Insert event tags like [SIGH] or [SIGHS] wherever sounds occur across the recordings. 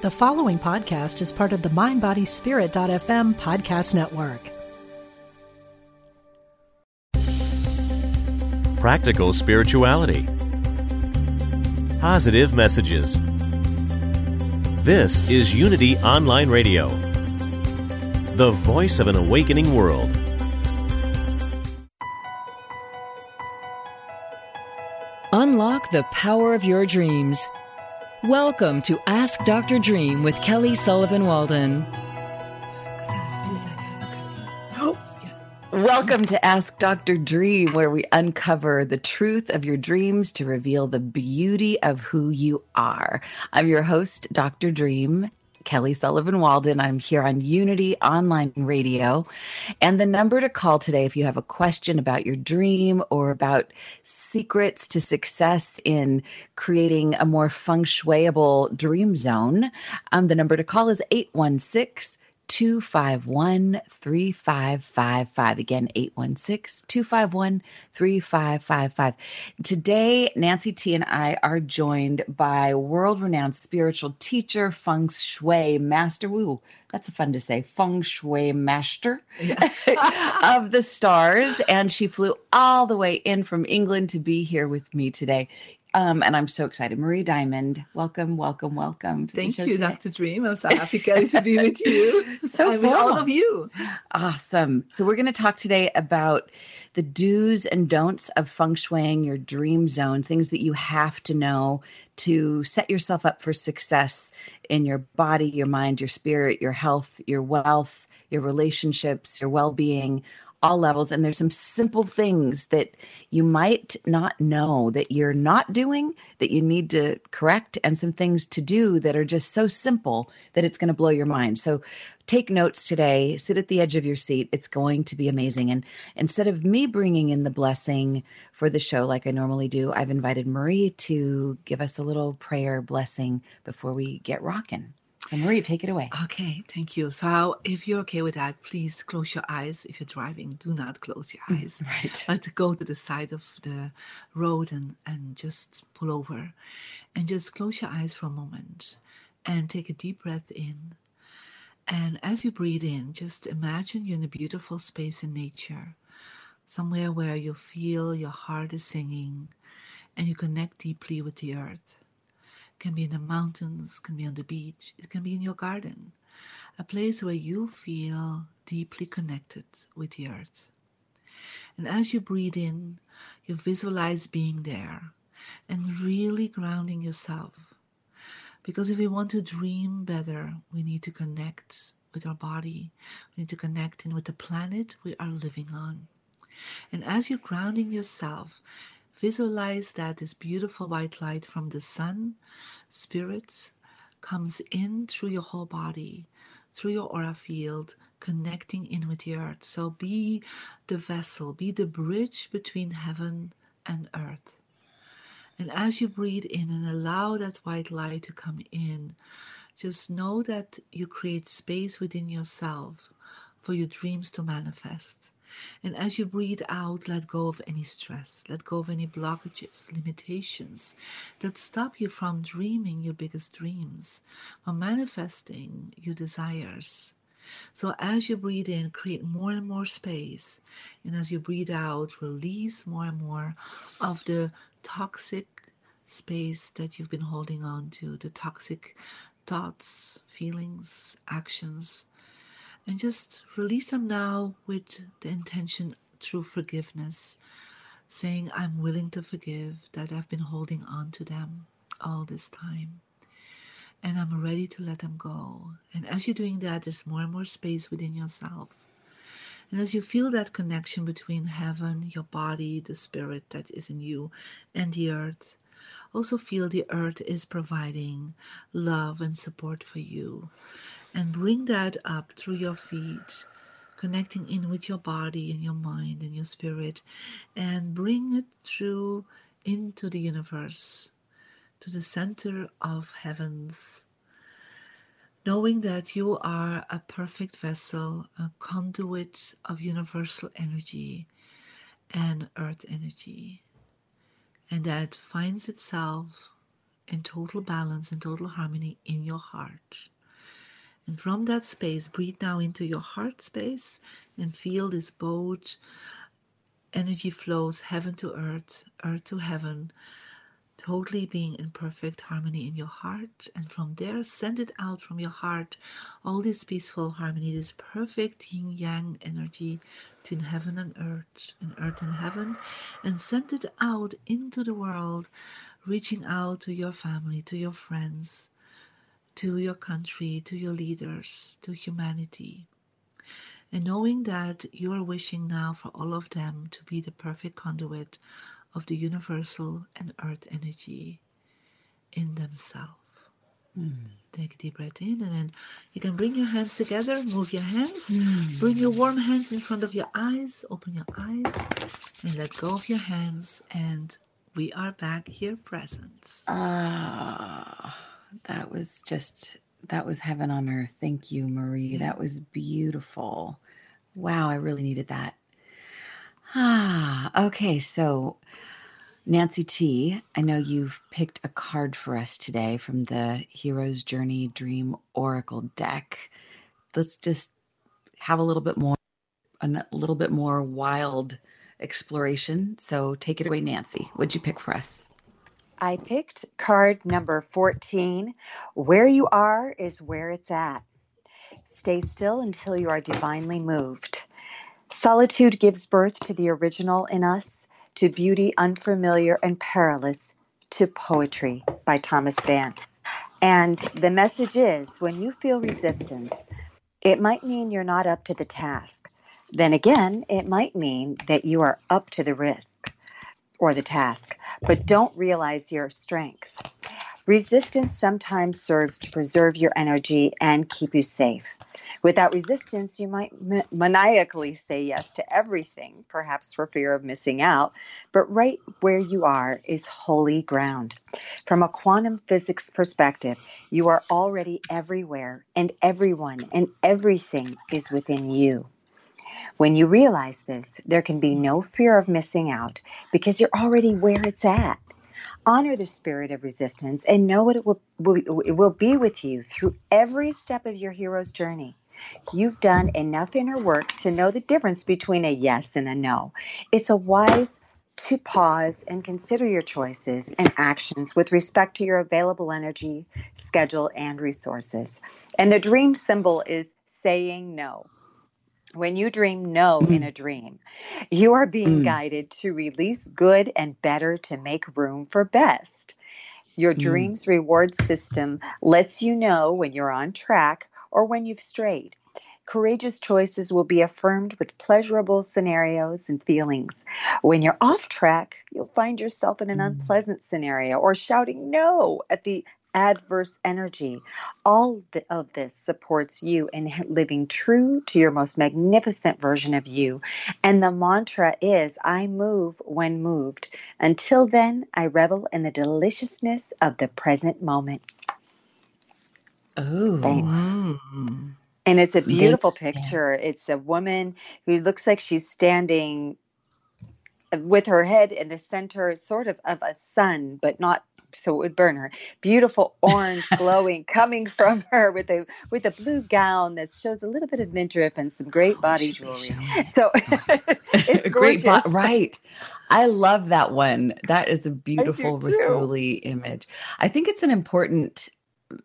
The following podcast is part of the MindBodySpirit.fm podcast network. Practical spirituality. Positive messages. This is Unity Online Radio, the voice of an awakening world. Unlock the power of your dreams. Welcome to Ask Dr. Dream with Kelly Sullivan Walden. Welcome to Ask Dr. Dream, where we uncover the truth of your dreams to reveal the beauty of who you are. I'm your host, Dr. Dream, Kelly Sullivan Walden. I'm here on Unity Online Radio. And the number to call today, if you have a question about your dream or about secrets to success in creating a more feng shuiable dream zone, um, the number to call is 816- 251 3555. Again, 816 251 3555. Today, Nancy T and I are joined by world renowned spiritual teacher, feng shui master. Woo, that's fun to say. Feng shui master yeah. [LAUGHS] of the stars. And she flew all the way in from England to be here with me today. Um, and I'm so excited. Marie Diamond, welcome, welcome, welcome. Thank you, today. Dr. Dream. I'm so happy, Kelly, to be with you. [LAUGHS] so [LAUGHS] I all of you. Awesome. So we're going to talk today about the do's and don'ts of feng shuiing your dream zone, things that you have to know to set yourself up for success in your body, your mind, your spirit, your health, your wealth, your relationships, your well-being, all levels. And there's some simple things that you might not know that you're not doing that you need to correct, and some things to do that are just so simple that it's going to blow your mind. So take notes today, sit at the edge of your seat. It's going to be amazing. And instead of me bringing in the blessing for the show like I normally do, I've invited Marie to give us a little prayer blessing before we get rocking. And Marie, take it away. Okay, thank you. So, if you're okay with that, please close your eyes. If you're driving, do not close your mm, eyes. right. But go to the side of the road and, and just pull over and just close your eyes for a moment and take a deep breath in. And as you breathe in, just imagine you're in a beautiful space in nature, somewhere where you feel your heart is singing and you connect deeply with the earth can be in the mountains, can be on the beach, it can be in your garden, a place where you feel deeply connected with the earth. And as you breathe in, you visualize being there and really grounding yourself. Because if we want to dream better, we need to connect with our body. We need to connect in with the planet we are living on. And as you're grounding yourself, Visualize that this beautiful white light from the sun, spirits, comes in through your whole body, through your aura field, connecting in with the earth. So be the vessel, be the bridge between heaven and earth. And as you breathe in and allow that white light to come in, just know that you create space within yourself for your dreams to manifest. And as you breathe out, let go of any stress, let go of any blockages, limitations that stop you from dreaming your biggest dreams, from manifesting your desires. So as you breathe in, create more and more space. And as you breathe out, release more and more of the toxic space that you've been holding on to, the toxic thoughts, feelings, actions and just release them now with the intention through forgiveness, saying, I'm willing to forgive that I've been holding on to them all this time. And I'm ready to let them go. And as you're doing that, there's more and more space within yourself. And as you feel that connection between heaven, your body, the spirit that is in you, and the earth, also feel the earth is providing love and support for you and bring that up through your feet connecting in with your body and your mind and your spirit and bring it through into the universe to the center of heavens knowing that you are a perfect vessel a conduit of universal energy and earth energy and that finds itself in total balance and total harmony in your heart. And from that space, breathe now into your heart space and feel this boat. Energy flows heaven to earth, earth to heaven, totally being in perfect harmony in your heart. And from there, send it out from your heart, all this peaceful harmony, this perfect yin yang energy between heaven and earth, and earth and heaven, and send it out into the world, reaching out to your family, to your friends, to your country, to your leaders, to humanity. And knowing that you are wishing now for all of them to be the perfect conduit of the universal and earth energy in themselves. Mm. Take a deep breath in, and then you can bring your hands together, move your hands, mm. bring your warm hands in front of your eyes, open your eyes, and let go of your hands. And we are back here present. Ah, that was just that was heaven on earth. Thank you, Marie. Yeah. That was beautiful. Wow, I really needed that. Ah, [SIGHS] okay. So, Nancy T, I know you've picked a card for us today from the Hero's Journey Dream Oracle deck. Let's just have a little bit more, a little bit more wild exploration. So, take it away, Nancy. What'd you pick for us? I picked card number 14. Where you are is where it's at. Stay still until you are divinely moved. Solitude gives birth to the original in us, to beauty unfamiliar and perilous, to poetry by Thomas Mann. And the message is when you feel resistance, it might mean you're not up to the task. Then again, it might mean that you are up to the risk or the task, but don't realize your strength. Resistance sometimes serves to preserve your energy and keep you safe. Without resistance, you might maniacally say yes to everything, perhaps for fear of missing out. But right where you are is holy ground. From a quantum physics perspective, you are already everywhere, and everyone and everything is within you. When you realize this, there can be no fear of missing out because you're already where it's at. Honor the spirit of resistance and know what it will, it will be with you through every step of your hero's journey. You've done enough inner work to know the difference between a yes and a no. It's a wise to pause and consider your choices and actions with respect to your available energy, schedule, and resources. And the dream symbol is saying no. When you dream no mm. in a dream, you are being mm. guided to release good and better to make room for best. Your mm. dream's reward system lets you know when you're on track or when you've strayed. Courageous choices will be affirmed with pleasurable scenarios and feelings. When you're off track, you'll find yourself in an mm. unpleasant scenario or shouting no at the adverse energy. All of this supports you in living true to your most magnificent version of you. And the mantra is I move when moved. Until then, I revel in the deliciousness of the present moment. Oh. And it's a beautiful picture. It's a woman who looks like she's standing uh, with her head in the center, sort of of a sun, but not so it would burn her. Beautiful orange glowing [LAUGHS] coming from her with a with a blue gown that shows a little bit of midriff and some great oh, body jewelry. [LAUGHS] So [LAUGHS] it's great, bo- right? I love that one. That is a beautiful Rassouli image. I think it's an important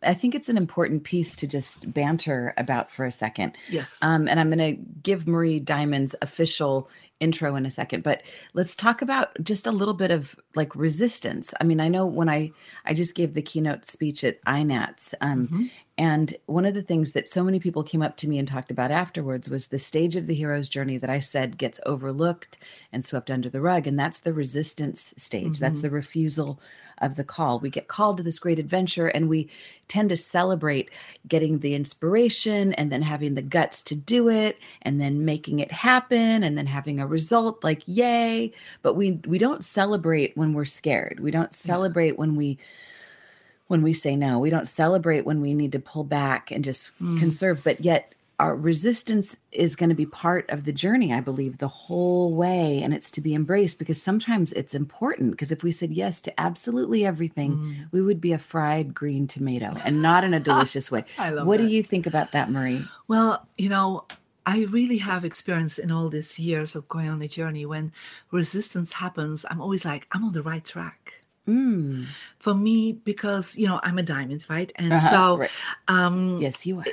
I think it's an important piece to just banter about for a second. Yes. Um, and I'm going to give Marie Diamond's official intro in a second, but let's talk about just a little bit of like resistance. I mean, I know when I I just gave the keynote speech at INATS, um, mm-hmm. and one of the things that so many people came up to me and talked about afterwards was the stage of the hero's journey that I said gets overlooked and swept under the rug, and that's the resistance stage. Mm-hmm. That's the refusal of the call. We get called to this great adventure and we tend to celebrate getting the inspiration and then having the guts to do it and then making it happen and then having a result like yay, but we we don't celebrate when we're scared. We don't celebrate yeah. when we when we say no. We don't celebrate when we need to pull back and just mm. conserve, but yet our resistance is going to be part of the journey, I believe, the whole way. And it's to be embraced because sometimes it's important. Because if we said yes to absolutely everything, Mm. we would be a fried green tomato and not in a [LAUGHS] delicious way. I love what do you think about that, Marie? Well, you know, I really have experience in all these years of going on a journey. When resistance happens, I'm always like, I'm on the right track. Mm. For me, because you know, I'm a diamond, right? And Uh-huh, so, right. um, Yes, you are.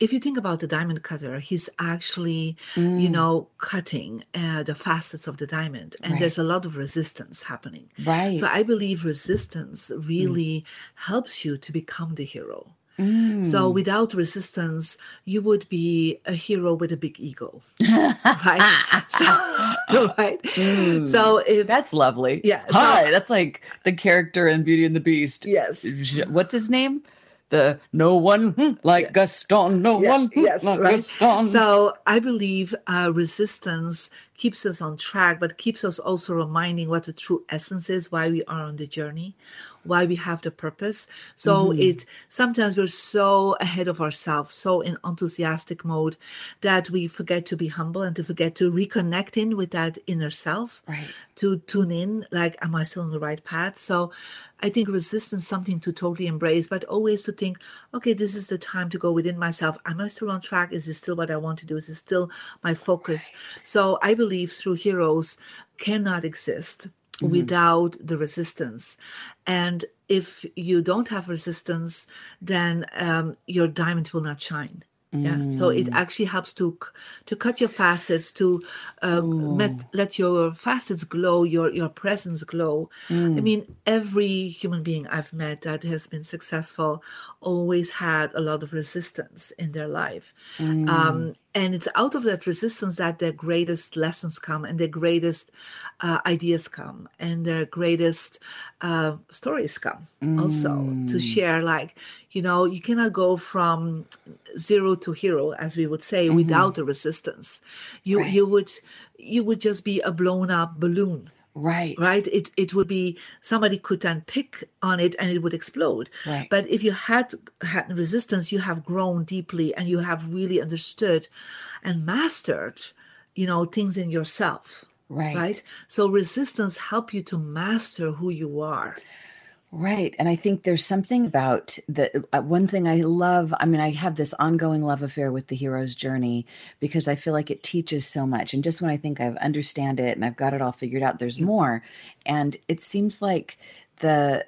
If you think about the diamond cutter, he's actually, you Mm. know, cutting uh, the facets of the diamond, and Right. there's a lot of resistance happening. Right. So I believe resistance really helps you to become the hero. Mm. So without resistance, you would be a hero with a big ego, [LAUGHS] right? So, [LAUGHS] right. So if That's lovely. Yeah, so- Hi, that's like the character in Beauty and the Beast. yes, What's his name? The no one hmm, like Gaston, no Yeah, one hmm, yes, like right. Gaston. So I believe uh, resistance keeps us on track, but keeps us also reminding what the true essence is, why we are on the journey, why we have the purpose. So Mm-hmm. it sometimes we're so ahead of ourselves, so in enthusiastic mode that we forget to be humble and to forget to reconnect in with that inner self right. to tune in like am i still on the right path so i think resistance something to totally embrace but always to think okay this is the time to go within myself am i still on track is this still what i want to do is this still my focus so i believe through heroes cannot exist without the resistance. And if you don't have resistance then um, your diamond will not shine. Yeah. So it actually helps to to cut your facets to uh, met, let your facets glow your your presence glow. I mean every human being i've met that has been successful always had a lot of resistance in their life. Um, and it's out of that resistance that their greatest lessons come and their greatest uh, ideas come and their greatest uh, stories come also to share like you know you cannot go from zero to hero as we would say without the resistance. You you would you would just be a blown up balloon Right. right it it would be somebody could then pick on it and it would explode Right. but if you had had resistance you have grown deeply and you have really understood and mastered you know things in yourself Right. right so resistance help you to master who you are Right. And I think there's something about the uh, one thing I love. I mean, I have this ongoing love affair with the hero's journey because I feel like it teaches so much. And just when I think I've understand it and I've got it all figured out, there's more. And it seems like the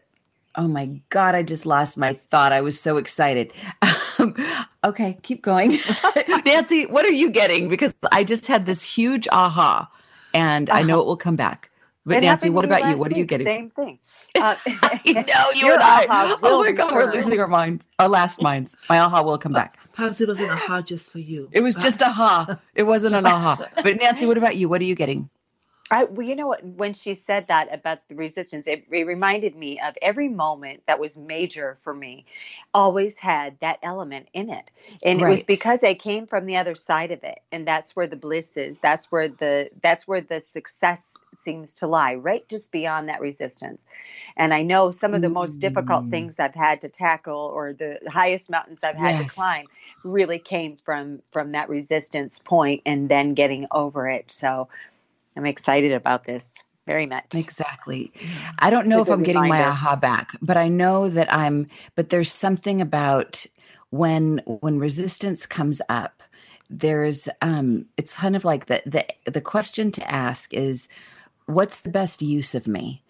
oh my god, I just lost my thought. I was so excited. [LAUGHS] Um, okay, keep going. [LAUGHS] [LAUGHS] Nancy, what are you getting? Because I just had this huge aha, and I know it will come back. But It Nancy, what about you? What are you getting? Same thing. Uh, [LAUGHS] I know you and I. Oh will my god, we're losing our minds. Our last minds. My aha will come back. perhaps it was an aha just for you It was just aha. It wasn't an aha. [LAUGHS] But Nancy, what about you? What are you getting? I, well, you know what? When she said that about the resistance, it, it reminded me of every moment that was major for me, always had that element in it, and it was because I came from the other side of it, and that's where the bliss is. That's where the that's where the success seems to lie, right just beyond that resistance. And I know some of the most difficult Mm. things I've had to tackle, or the highest mountains I've had to climb, really came from from that resistance point, and then getting over it. So. I'm excited about this very much. Exactly. I don't know if I'm getting my aha back, but I know that I'm but there's something about when when resistance comes up, there's um it's kind of like the the the question to ask is what's the best use of me?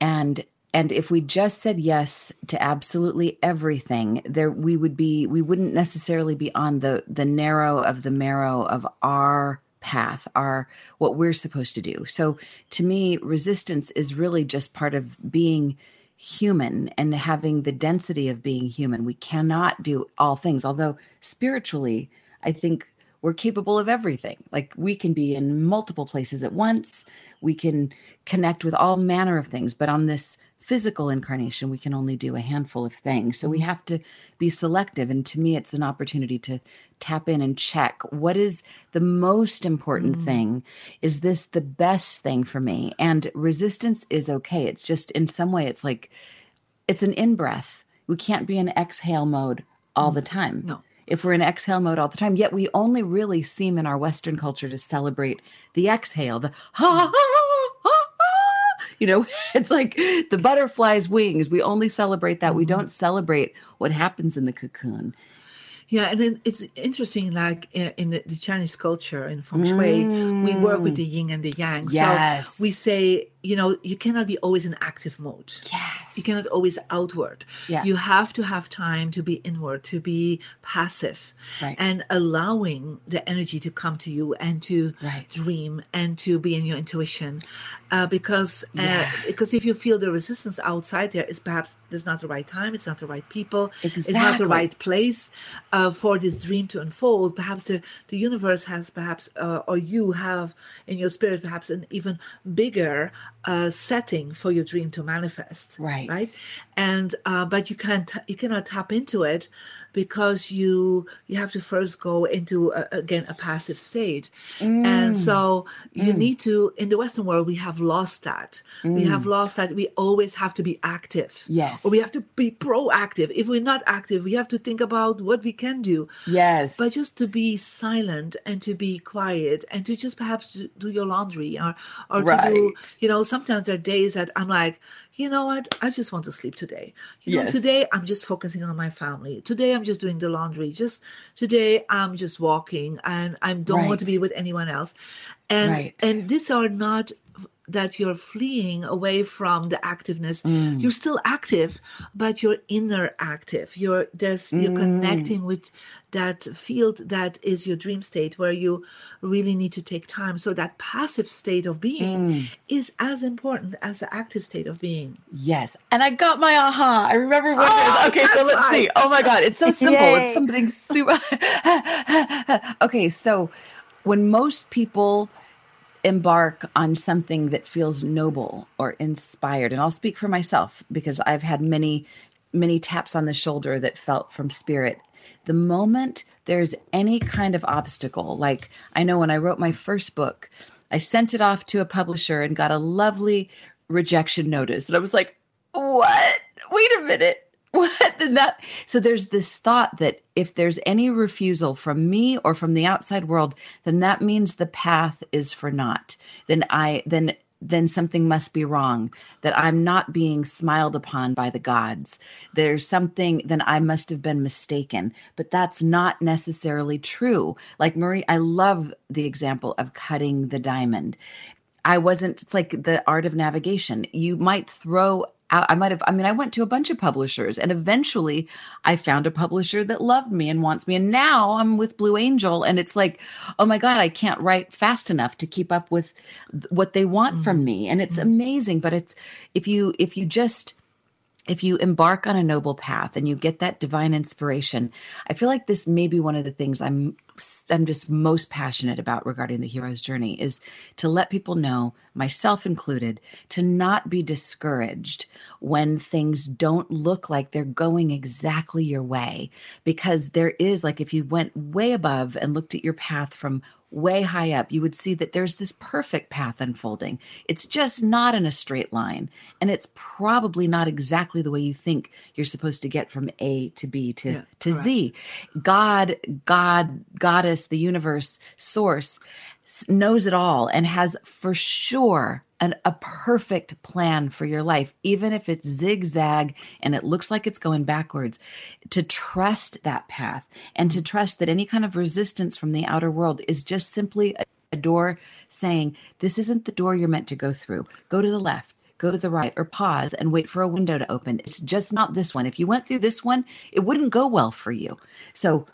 And and if we just said yes to absolutely everything, there we would be we wouldn't necessarily be on the the narrow of the marrow of our path, are what we're supposed to do. So to me, resistance is really just part of being human and having the density of being human. We cannot do all things, although spiritually, I think we're capable of everything. Like we can be in multiple places at once. We can connect with all manner of things, but on this physical incarnation, we can only do a handful of things. So we mm-hmm. have to be selective. And to me, it's an opportunity to tap in and check what is the most important mm-hmm. thing? Is this the best thing for me? And resistance is okay. It's just in some way, it's like it's an in breath. We can't be in exhale mode all the mm-hmm. time. No. if we're in exhale mode all the time, yet we only really seem in our Western culture to celebrate the exhale, the ha ha ha ha. [LAUGHS] You know, it's like the butterfly's wings. We only celebrate that. We Mm-hmm. don't celebrate what happens in the cocoon. Yeah, and then it's interesting, like in the, Chinese culture in feng shui, we work with the yin and the yang. Mm. Yes. So we say, you know, you cannot be always in active mode. Yes. You cannot always outward. Yeah. You have to have time to be inward, to be passive, Right. and allowing the energy to come to you and to Right. dream and to be in your intuition. Uh, because uh, Yeah. because if you feel the resistance outside there is perhaps there's not the right time, it's not the right people, it's not the right place uh, for this dream to unfold. Perhaps the, the universe has perhaps, uh, or you have in your spirit perhaps an even bigger uh, setting for your dream to manifest. Right. Right. And uh, but you can't you cannot tap into it because you you have to first go into a, again a passive state, Mm. and so you need to in the Western world we have lost that. We have lost that. We always have to be active. Mm. Yes. Or we have to be proactive. If we're not active, we have to think about what we can do. Yes. But just to be silent and to be quiet and to just perhaps do- do your laundry or or to do you know sometimes there are days that I'm like you know what I just want to sleep today. You know Yes. today I'm just focusing on my family. Today I'm just doing the laundry. Just today I'm just walking and I don't want to be with anyone else. And Right. and these are not that you're fleeing away from the activeness Mm. you're still active but you're inner active you're there's you're Mm. connecting with that field that is your dream state where you really need to take time so that passive state of being Mm. is as important as the active state of being Yes. And I got my aha. I remember what it Oh, was. Okay, so let's see. Oh my God. It's so [LAUGHS] simple. Yay. It's something super. [LAUGHS] okay, so when most people embark on something that feels noble or inspired, and I'll speak for myself because I've had many, many taps on the shoulder that felt from spirit. The moment there's any kind of obstacle, like I know when I wrote my first book, I sent it off to a publisher and got a lovely rejection notice. And I was like, what? Wait a minute. What? That so there's this thought that if there's any refusal from me or from the outside world, then that means the path is for naught. Then I then then something must be wrong, that I'm not being smiled upon by the gods. There's something, then I must have been mistaken. But that's not necessarily true. Like Marie, I love the example of cutting the diamond. I wasn't, it's like the art of navigation. You might throw I might have, I mean, I went to a bunch of publishers and eventually I found a publisher that loved me and wants me. And now I'm with Blue Angel and it's like, oh my God, I can't write fast enough to keep up with th- what they want from mm-hmm. me. And it's mm-hmm. amazing. But it's, if you, if you just, if you embark on a noble path and you get that divine inspiration, I feel like this may be one of the things I'm I'm just most passionate about regarding the hero's journey is to let people know, myself included, to not be discouraged when things don't look like they're going exactly your way. Because there is like if you went way above and looked at your path from way high up, you would see that there's this perfect path unfolding. It's just not in a straight line. And it's probably not exactly the way you think you're supposed to get from A to B to, Yeah, to correct. Z. God, God, Goddess, the universe, source knows it all and has for sure an, a perfect plan for your life, even if it's zigzag and it looks like it's going backwards, to trust that path and to trust that any kind of resistance from the outer world is just simply a, a door saying, This isn't the door you're meant to go through. Go to the left. Go to the right or pause and wait for a window to open. It's just not this one. If you went through this one, it wouldn't go well for you. So,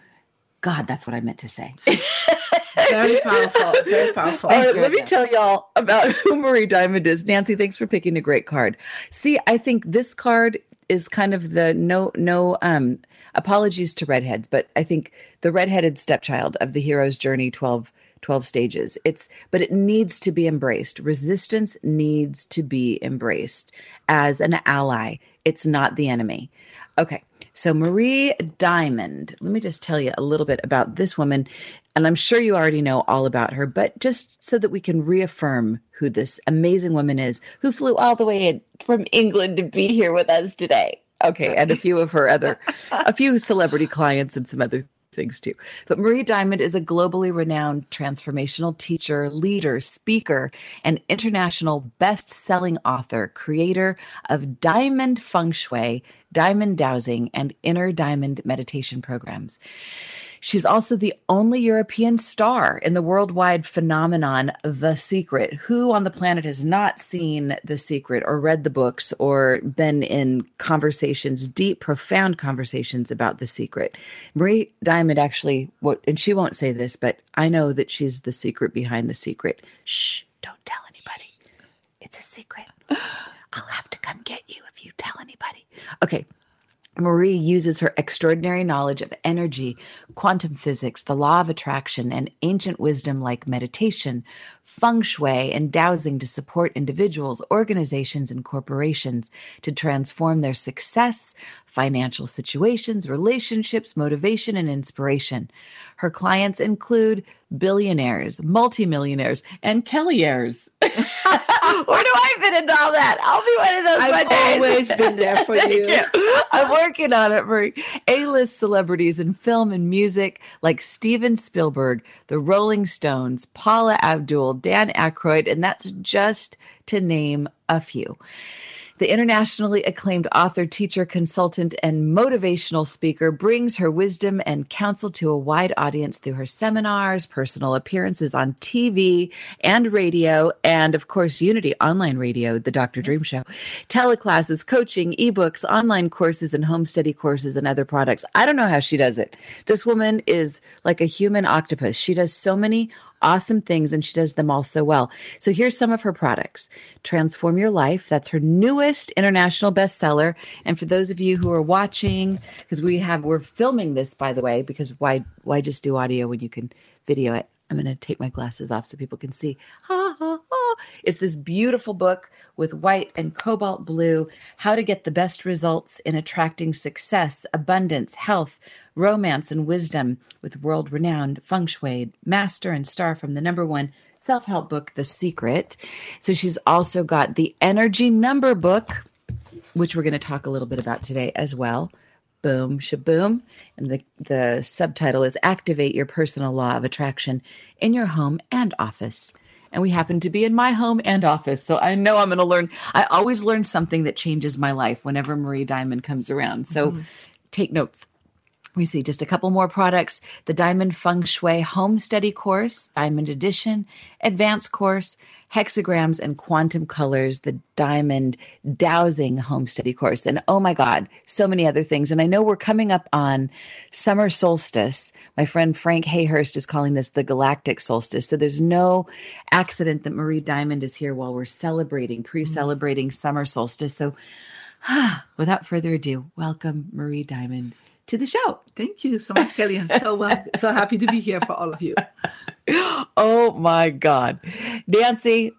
God, that's what I meant to say. [LAUGHS] Very [LAUGHS] powerful. Very powerful. All right, let me tell y'all about [LAUGHS] who Marie Diamond is. Nancy, thanks for picking a great card. See, I think this card is kind of the no no um apologies to redheads, but I think the redheaded stepchild of the hero's journey 12 12 stages. It's but it needs to be embraced. Resistance needs to be embraced as an ally. It's not the enemy. Okay. So Marie Diamond, let me just tell you a little bit about this woman and I'm sure you already know all about her, but just so that we can reaffirm who this amazing woman is who flew all the way in from England to be here with us today. Okay, and a few of her other a few celebrity clients and some other things too. But Marie Diamond is a globally renowned transformational teacher, leader, speaker, and international best selling author, creator of Diamond Feng Shui, Diamond Dowsing, and Inner Diamond meditation programs. She's also the only European star in the worldwide phenomenon The Secret. Who on the planet has not seen The Secret or read the books or been in conversations, deep, profound conversations about The Secret? Marie Diamond actually, what, and she won't say this, but I know that she's the secret behind the secret. Shh, don't tell anybody. It's a secret. [LAUGHS] I'll have to come get you if you tell anybody. Okay. Marie uses her extraordinary knowledge of energy, quantum physics, the law of attraction, and ancient wisdom like meditation, feng shui, and dowsing to support individuals, organizations, and corporations to transform their success, financial situations, relationships, motivation, and inspiration. Her clients include billionaires, multimillionaires, and Kellyaires. [LAUGHS] Where do I fit into all that? I'll be one of those. I've always been there for [LAUGHS] Thank you. I'm working on it, Marie. A-list celebrities in film and music like Steven Spielberg, the Rolling Stones, Paula Abdul, Dan Aykroyd, and that's just to name a few. The internationally acclaimed author, teacher, consultant, and motivational speaker brings her wisdom and counsel to a wide audience through her seminars, personal appearances on TV and radio, and of course, Unity Online Radio, the Dr. Dream Show, teleclasses, coaching, ebooks, online courses, and home study courses and other products. I don't know how she does it. This woman is like a human octopus. She does so many awesome things and she does them all so well. So here's some of her products. Transform Your Life. That's her newest international bestseller. And for those of you who are watching, because we have we're filming this by the way, because why why just do audio when you can video it? I'm going to take my glasses off so people can see. Ha, ha, ha. It's this beautiful book with white and cobalt blue How to Get the Best Results in Attracting Success, Abundance, Health, Romance, and Wisdom with world renowned feng shui master and star from the number one self help book, The Secret. So she's also got the Energy Number book, which we're going to talk a little bit about today as well. Boom, shaboom. And the, the subtitle is Activate Your Personal Law of Attraction in Your Home and Office. And we happen to be in my home and office. So I know I'm going to learn. I always learn something that changes my life whenever Marie Diamond comes around. So mm-hmm. take notes. We see just a couple more products the Diamond Feng Shui Home Study Course, Diamond Edition, Advanced Course, Hexagrams and Quantum Colors, the Diamond Dowsing Home Study Course. And oh my God, so many other things. And I know we're coming up on summer solstice. My friend Frank Hayhurst is calling this the galactic solstice. So there's no accident that Marie Diamond is here while we're celebrating, mm-hmm. pre celebrating summer solstice. So [SIGHS] without further ado, welcome Marie Diamond to the show. Thank you so much, Kelly, and so well, so happy to be here for all of you. [LAUGHS] [GASPS] Oh my God. Nancy,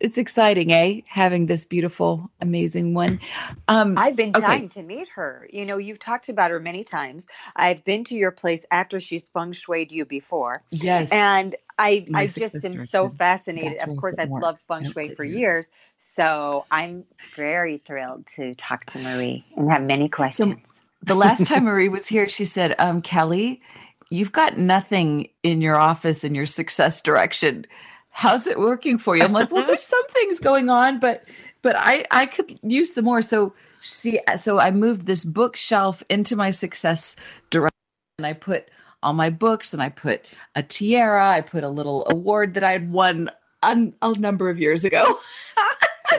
it's exciting, eh? Having this beautiful, amazing one. Um, I've been okay. dying to meet her. You know, you've talked about her many times. I've been to your place after she's feng shuied you before. yes. And I, My I sixth just sister so fascinated. Of course, I've loved feng shui for years. So I'm very thrilled to talk to Marie and have many questions. the last time Marie was here, she said, um, Kelly, you've got nothing in your office in your success direction. How's it working for you? I'm like, well, there's some things going on, but but I I could use some more. So she so I moved this bookshelf into my success direction and I put all my books and I put a tiara, I put a little award that I had won a, a number of years ago. [LAUGHS]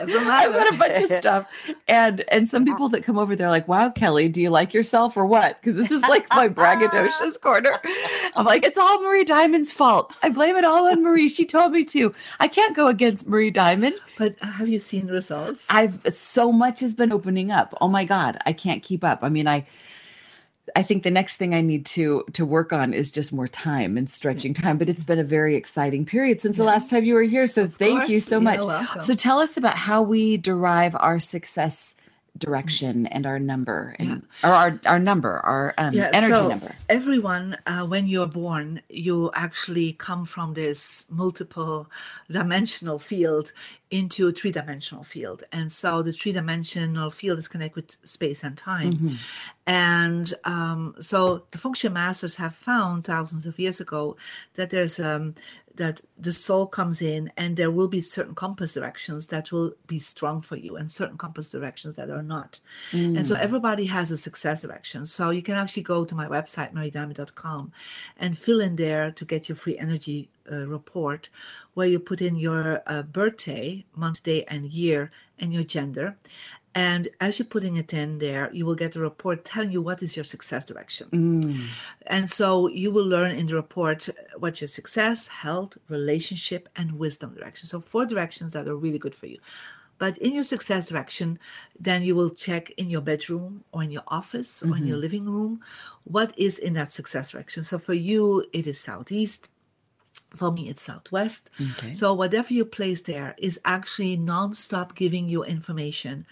Doesn't [LAUGHS] I've got a bunch of stuff, and and some people that come over, they're like, "Wow, Kelly, do you like yourself or what?" Because this is like my braggadocious [LAUGHS] corner. I'm like, it's all Marie Diamond's fault. I blame it all on Marie. She told me to. I can't go against Marie Diamond. But have you seen the results? I've so much has been opening up. Oh my god, I can't keep up. I mean, I I think the next thing I need to to work on is just more time and stretching time. But it's been a very exciting period since the last time you were here. So thank you course. so You're much. welcome. So tell us about how we derive our success direction and our number and or our our number, our um, energy so number. Everyone, uh, when you're born, you actually come from this multiple dimensional field into a three dimensional field. And so the three dimensional field is connected with space and time. Mm-hmm. And um, so the feng shui masters have found thousands of years ago that there's um, that the soul comes in and there will be certain compass directions that will be strong for you and certain compass directions that are not. And so everybody has a success direction. So you can actually go to my website, mariediamond.com, and fill in there to get your free energy uh, report where you put in your uh, birthday, month, day, and year, and your gender. And as you're putting it in there, you will get a report telling you what is your success direction. Mm. And so you will learn in the report what's your success, health, relationship, and wisdom direction. So, four directions that are really good for you. But in your success direction, then you will check in your bedroom or in your office or in your mm-hmm. living room what is in that success direction. So, for you, it is southeast. For me, it's southwest. So, whatever you place there is actually nonstop giving you information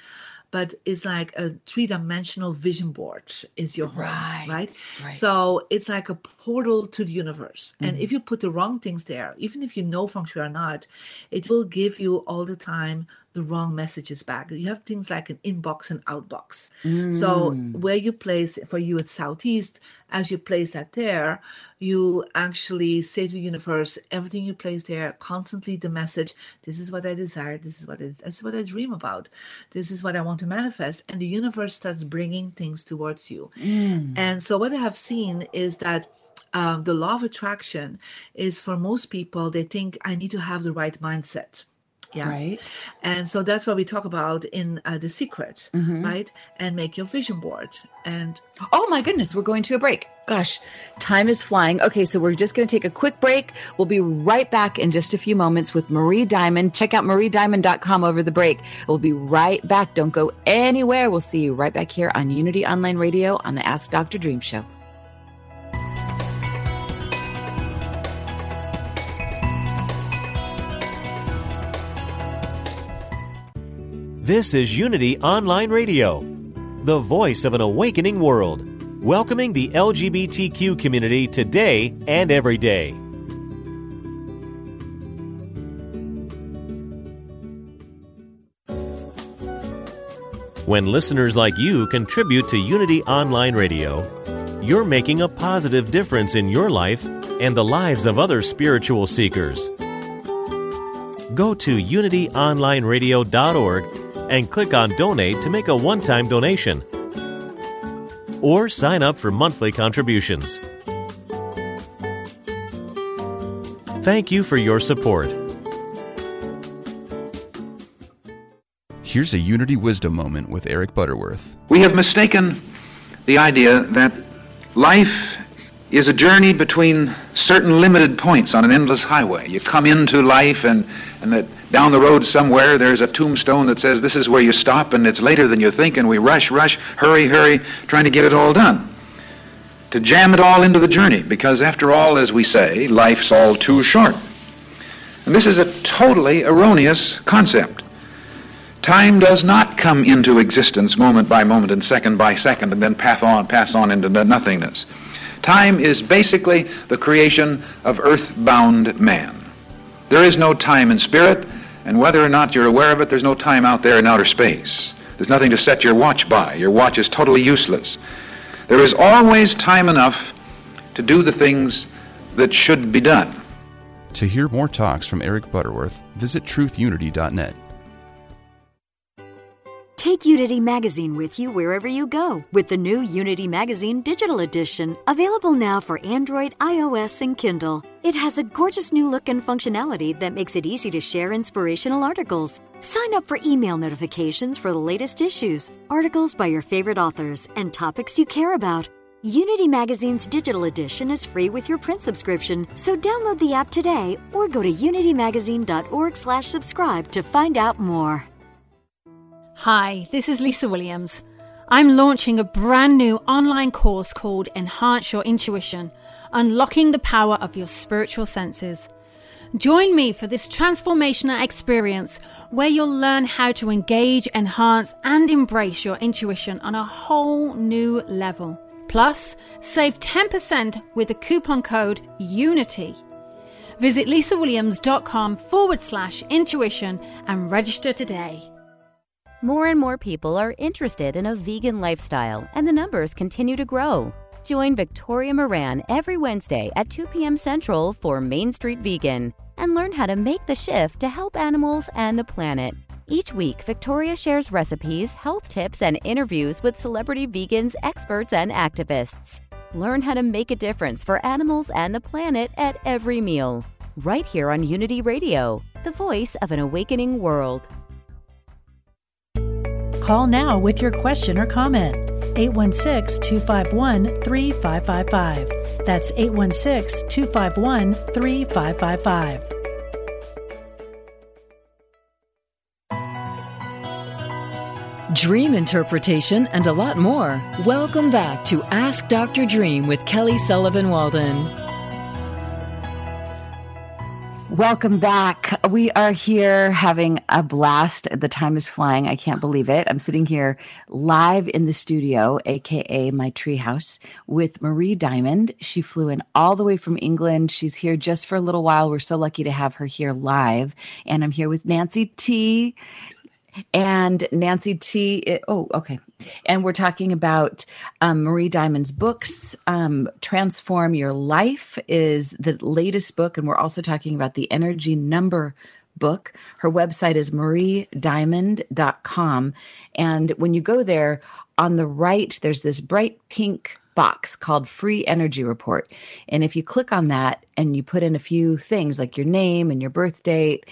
but it's like a three-dimensional vision board is your home Right, right, right. so it's like a portal to the universe. And mm-hmm. if you put the wrong things there even if you know feng shui or not it will give you all the time the wrong messages back. You have things like an inbox and outbox. So where you place for you it's southeast as you place that there you actually say to the universe everything you place there constantly the message this is what i desire this is what I, this is what i dream about this is what i want to manifest and the universe starts bringing things towards you. And so what i have seen is that um, the law of attraction is for most people they think i need to have the right mindset yeah Right. and so that's what we talk about in uh, the secret Mm-hmm. right and make your vision board and Oh my goodness, we're going to a break. Gosh, time is flying. Okay, so we're just going to take a quick break. We'll be right back in just a few moments with Marie Diamond. Check out mariediamond.com over the break. We'll be right back. Don't go anywhere. We'll see you right back here on Unity Online Radio on the Ask Dr. Dream Show. This is Unity Online Radio, the voice of an awakening world, welcoming the LGBTQ community today and every day. When listeners like you contribute to Unity Online Radio, you're making a positive difference in your life and the lives of other spiritual seekers. Go to unityonlineradio.org and click on Donate to make a one time donation. Or sign up for monthly contributions. Thank you for your support. Here's a Unity Wisdom moment with Eric Butterworth. We have mistaken the idea that life is a journey between certain limited points on an endless highway. You come into life, and, and that down the road somewhere there's a tombstone that says this is where you stop, and it's later than you think, and we rush, rush, hurry, hurry, trying to get it all done. To jam it all into the journey, because after all, as we say, life's all too short. And this is a totally erroneous concept. Time does not come into existence moment by moment and second by second and then pass on, pass on into nothingness. Time is basically the creation of earthbound man. There is no time in spirit, and whether or not you're aware of it, there's no time out there in outer space. There's nothing to set your watch by. Your watch is totally useless. There is always time enough to do the things that should be done. To hear more talks from Eric Butterworth, visit truthunity.net. Take Unity Magazine with you wherever you go with the new Unity Magazine Digital Edition, available now for Android, iOS, and Kindle. It has a gorgeous new look and functionality that makes it easy to share inspirational articles. Sign up for email notifications for the latest issues, articles by your favorite authors, and topics you care about. Unity Magazine's digital edition is free with your print subscription, so download the app today or go to unitymagazine.org/slash subscribe to find out more. Hi, this is Lisa Williams. I'm launching a brand new online course called Enhance Your Intuition Unlocking the Power of Your Spiritual Senses. Join me for this transformational experience where you'll learn how to engage, enhance, and embrace your intuition on a whole new level. Plus, save 10% with the coupon code UNITY. Visit lisawilliams.com forward slash intuition and register today. More and more people are interested in a vegan lifestyle, and the numbers continue to grow. Join Victoria Moran every Wednesday at 2 p.m. Central for Main Street Vegan and learn how to make the shift to help animals and the planet. Each week, Victoria shares recipes, health tips, and interviews with celebrity vegans, experts, and activists. Learn how to make a difference for animals and the planet at every meal. Right here on Unity Radio, the voice of an awakening world. Call now with your question or comment. 816 251 3555. That's 816 251 3555. Dream interpretation and a lot more. Welcome back to Ask Dr. Dream with Kelly Sullivan Walden. Welcome back. We are here having a blast. The time is flying. I can't believe it. I'm sitting here live in the studio, aka my treehouse, with Marie Diamond. She flew in all the way from England. She's here just for a little while. We're so lucky to have her here live. And I'm here with Nancy T and Nancy T. Oh, okay. And we're talking about um, Marie Diamond's books. Um, Transform Your Life is the latest book. And we're also talking about the Energy Number book. Her website is mariediamond.com. And when you go there, on the right, there's this bright pink box called Free Energy Report. And if you click on that and you put in a few things like your name and your birth date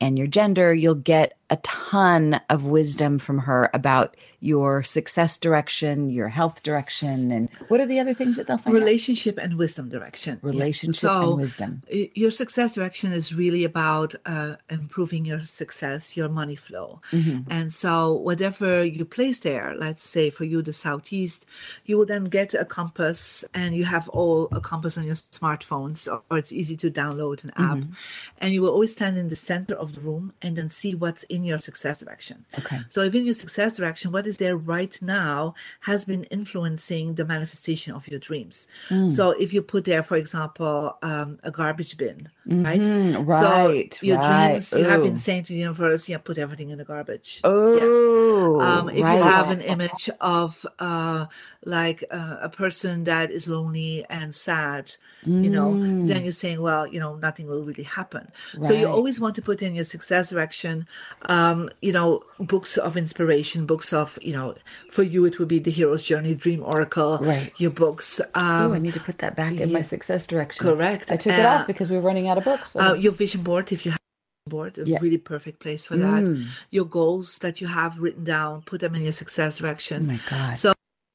and your gender, you'll get a ton of wisdom from her about your success direction, your health direction, and what are the other things that they'll find? Relationship out? and wisdom direction. Relationship so, and wisdom. Your success direction is really about uh, improving your success, your money flow. Mm-hmm. And so, whatever you place there, let's say for you, the Southeast, you will then get a compass and you have all a compass on your smartphones, or, or it's easy to download an app. Mm-hmm. And you will always stand in the center of the room and then see what's in your success direction. Okay. So, if in your success direction, what is there right now has been influencing the manifestation of your dreams. Mm. So if you put there, for example, um, a garbage bin, mm-hmm. right? Right. So your right. dreams, you have been saying to the universe, yeah, put everything in the garbage. Oh. Yeah. Um, if right. you have an image of uh, like uh, a person that is lonely and sad, you know, then mm. you're saying, well, you know, nothing will really happen. Right. So you always want to put in your success direction, um, you know, books of inspiration, books of, you know, for you it would be the hero's journey, dream oracle, right? Your books. Um, oh, I need to put that back in my success direction. Correct. I took uh, it off because we were running out of books. So. Uh, your vision board, if you have board a yeah. really perfect place for that mm. your goals that you have written down put them in your success direction oh my god so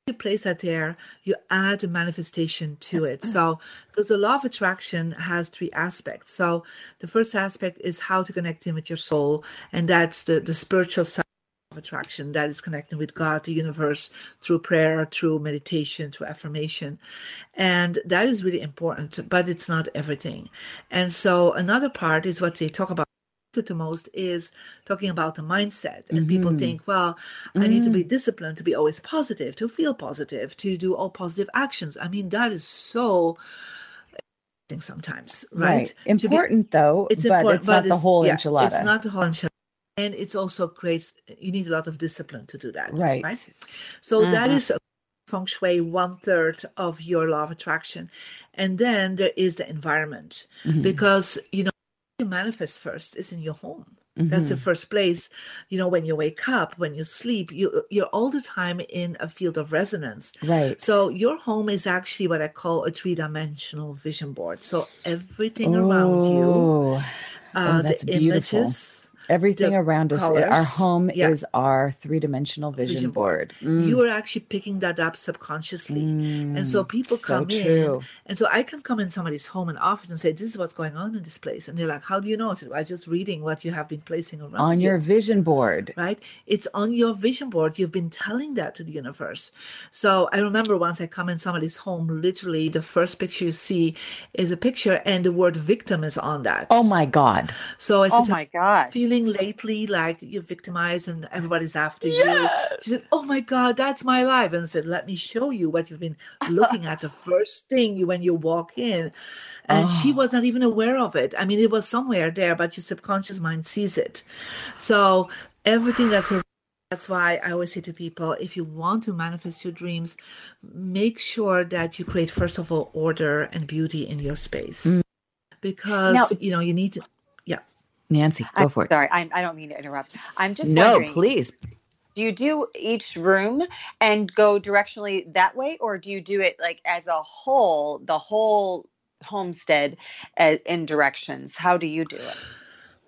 you place that there, you add a manifestation to mm-hmm. it. So, because the law of attraction has three aspects. So, the first aspect is how to connect in with your soul, and that's the, the spiritual side of attraction that is connecting with God, the universe, through prayer, through meditation, through affirmation. And that is really important, but it's not everything. And so, another part is what they talk about the most is talking about the mindset. And mm-hmm. people think, well, mm. I need to be mm. disciplined to be always positive, to feel positive, to do all positive actions. I mean, that is so sometimes, right? right. Important be, though, it's but important, it's but not it's, the whole yeah, enchilada. It's not the whole enchilada. And it's also creates, you need a lot of discipline to do that. Right. Right. So mm-hmm. that is feng shui one third of your law of attraction. And then there is the environment mm-hmm. because, you know, you manifest first is in your home. Mm-hmm. That's the first place. You know, when you wake up, when you sleep, you you're all the time in a field of resonance. Right. So your home is actually what I call a three dimensional vision board. So everything oh. around you, uh, oh, the beautiful. images, Everything the around us, our home Yeah. is our three dimensional vision, Vision board. board. Mm. you are actually picking that up subconsciously and so people so come true. in and so i can come in somebody's home and office and say this is what's going on in this place and they're like how do you know i said well, i'm just reading what you have been placing around on you." your vision board. right it's on your vision board you've been telling that to the universe so i remember once i come in somebody's home literally the first picture you see is a picture and the word victim is on that Oh my God. so i said Oh my gosh. feeling lately like you're victimized and everybody's after you. She said, Oh my God, that's my life. And I said, Let me show you what you've been looking at the [LAUGHS] first thing you when you walk in. And she oh. was not even aware of it. I mean, it was somewhere there, but your subconscious mind sees it. So everything that's a that's why I always say to people if you want to manifest your dreams, make sure that you create, first of all, order and beauty in your space. Mm. Because, Now- you know, you need to, yeah. Nancy, go I'm for it. sorry, I, I don't mean to interrupt. I'm just No, please. Do you do each room and go directionally that way, or do you do it like as a whole, the whole homestead uh, in directions? How do you do it?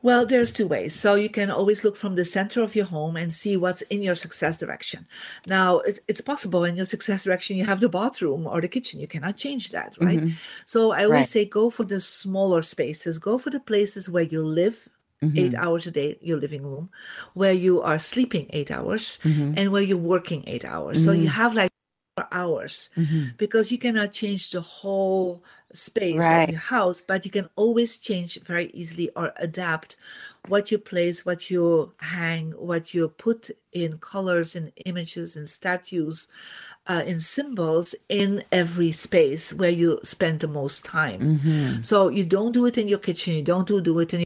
Well, there's two ways. So you can always look from the center of your home and see what's in your success direction. Now, it's, it's possible in your success direction you have the bathroom or the kitchen. You cannot change that, right? Mhm. So I always Right. say go for the smaller spaces. Go for the places where you live eight Mhm. hours a day, your living room, where you are sleeping eight hours, Mhm. and where you're working eight hours. So you Mhm. have like four hours Mhm. because you cannot change the whole space Right. of your house, but you can always change very easily or adapt what you place, what you hang, what you put in colors and images and statues, uh, in symbols in every space where you spend the most time. Mhm. So you don't do it in your kitchen, you don't do, do it in your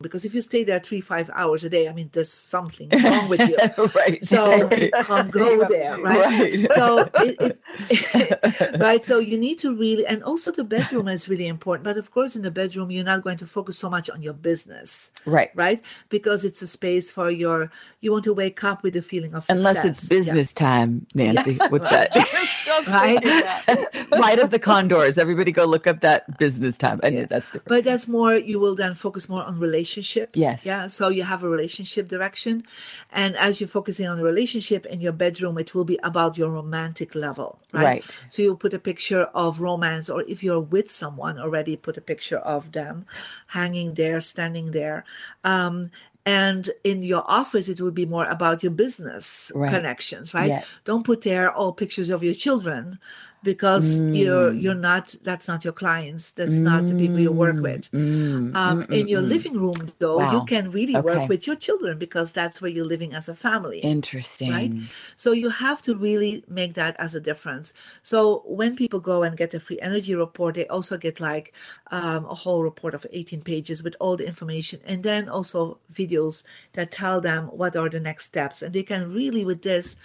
because if you stay there three, five hours a day, I mean, there's something [LAUGHS] wrong with you. [LAUGHS] right. So right. you can't go [LAUGHS] there, right? Right. So it, it, right. So you need to really, and also the bedroom is really important. But of course, in the bedroom, you're not going to focus so much on your business, Right. right? Because it's a space for your. You want to wake up with a feeling of success. Unless it's Yeah. business time, Nancy, with Right. that. right? Flight of the Conchords. Everybody go look up that business time. I Yeah. know that's different. But that's more, you will then focus more on relationship. Yes. Yeah. So you have a relationship direction. And as you're focusing on the relationship in your bedroom, it will be about your romantic level. Right. Right. So you put a picture of romance, or if you're with someone already, put a picture of them hanging there, standing there. Um, and in your office, it would be more about your business Right. connections, right? Yeah. Don't put there all pictures of your children because you're Mm. you're not that's not your clients that's not the people you work with Mm, um, mm, in your mm, mm. living room though Wow. you can really Okay. work with your children because that's where you're living as a family Interesting. Right? So you have to really make that as a difference. So when people go and get a free energy report, they also get like um, a whole report of 18 pages with all the information, and then also videos that tell them what are the next steps, and they can really with this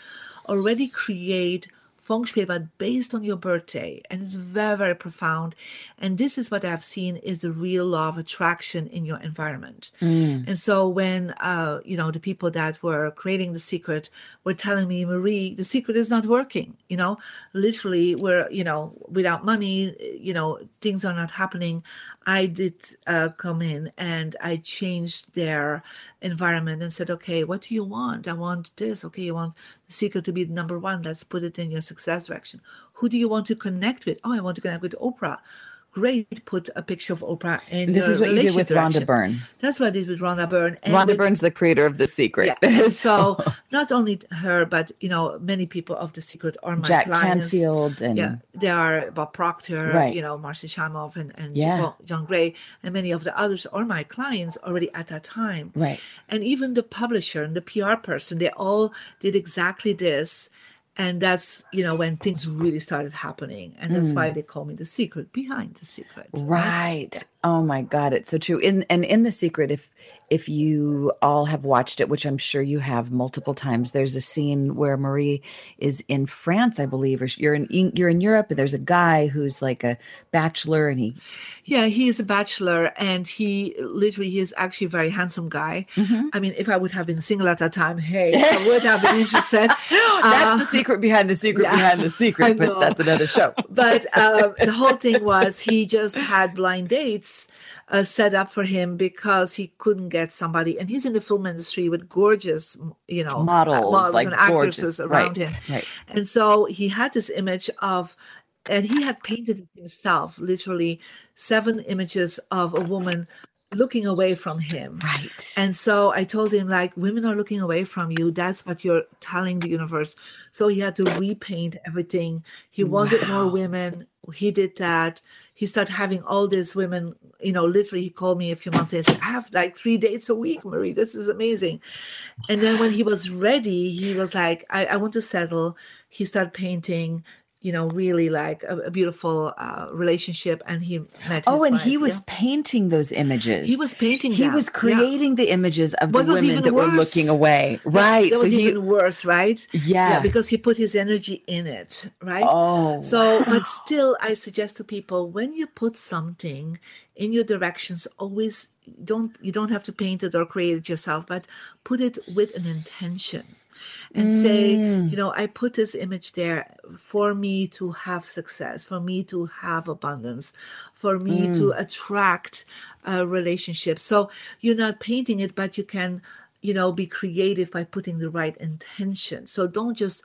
already create feng shui but based on your birthday and it's very very profound and this is what i've seen is the real law of attraction in your environment Mm. and so when uh, you know the people that were creating the secret were telling me, Marie, the secret is not working. You know, literally, we're you know without money, you know things are not happening. I did uh, come in and I changed their environment and said, okay, what do you want? I want this. Okay, you want the secret to be number one. Let's put it in your success direction. Who do you want to connect with? Oh, I want to connect with Oprah. Great. Put a picture of Oprah in This is what you did with Rhonda. Byrne. That's what I did with Rhonda Byrne. and Rhonda with- Byrne's the creator of The Secret. yeah. So [LAUGHS] not only her, but you know, many people of the secret are my Jack clients. Canfield and yeah, they are Bob Proctor, Right. you know, Marci Shimoff and, and Yeah. John Gray, and many of the others are my clients already at that time. Right. And even the publisher and the PR person, they all did exactly this. And that's, you know, when things really started happening. And that's Mm. why they call me the secret behind the secret. Right. Oh my God, it's so true. In and in the secret, if if you all have watched it, which I'm sure you have multiple times, there's a scene where Marie is in France, I believe, or you're in you're in Europe, and there's a guy who's like a bachelor, and he Yeah, he is a bachelor and he literally he is actually a very handsome guy. Mm-hmm. I mean, if I would have been single at that time, hey, [LAUGHS] I would have been interested. that's Uh, the secret behind the secret yeah, behind the [LAUGHS] secret, but that's another show. but um, the whole thing [LAUGHS] was he just had blind dates uh, set up for him because he couldn't get somebody. And he's in the film industry with gorgeous, you know, Models, models like and gorgeous. actresses Right, around him. right. And so he had this image of, and he had painted himself, literally seven images of a woman looking away from him. Right. And so I told him, like, women are looking away from you. That's what you're telling the universe. So he had to repaint everything. He wanted more women. He did that. He started having all these women, you know, literally he called me a few months later I have like three dates a week, Marie. This is amazing. And then when he was ready, he was like, I, I want to settle. He started painting, you know, really like a, a beautiful uh, relationship. And he met Oh, and wife, he was yeah. painting those images. He was painting He them, was yeah. creating the images of What the was women that were looking away. Yeah, right. That was so he, even worse, right? Yeah. because he put his energy in it, right? Oh, So, but still, I suggest to people when you put something in your directions, always don't you don't have to paint it or create it yourself, but put it with an intention. And say, Mm. you know, I put this image there for me to have success, for me to have abundance, for me Mm. to attract a relationship. So you're not painting it, but you can, you know, be creative by putting the right intention. So don't just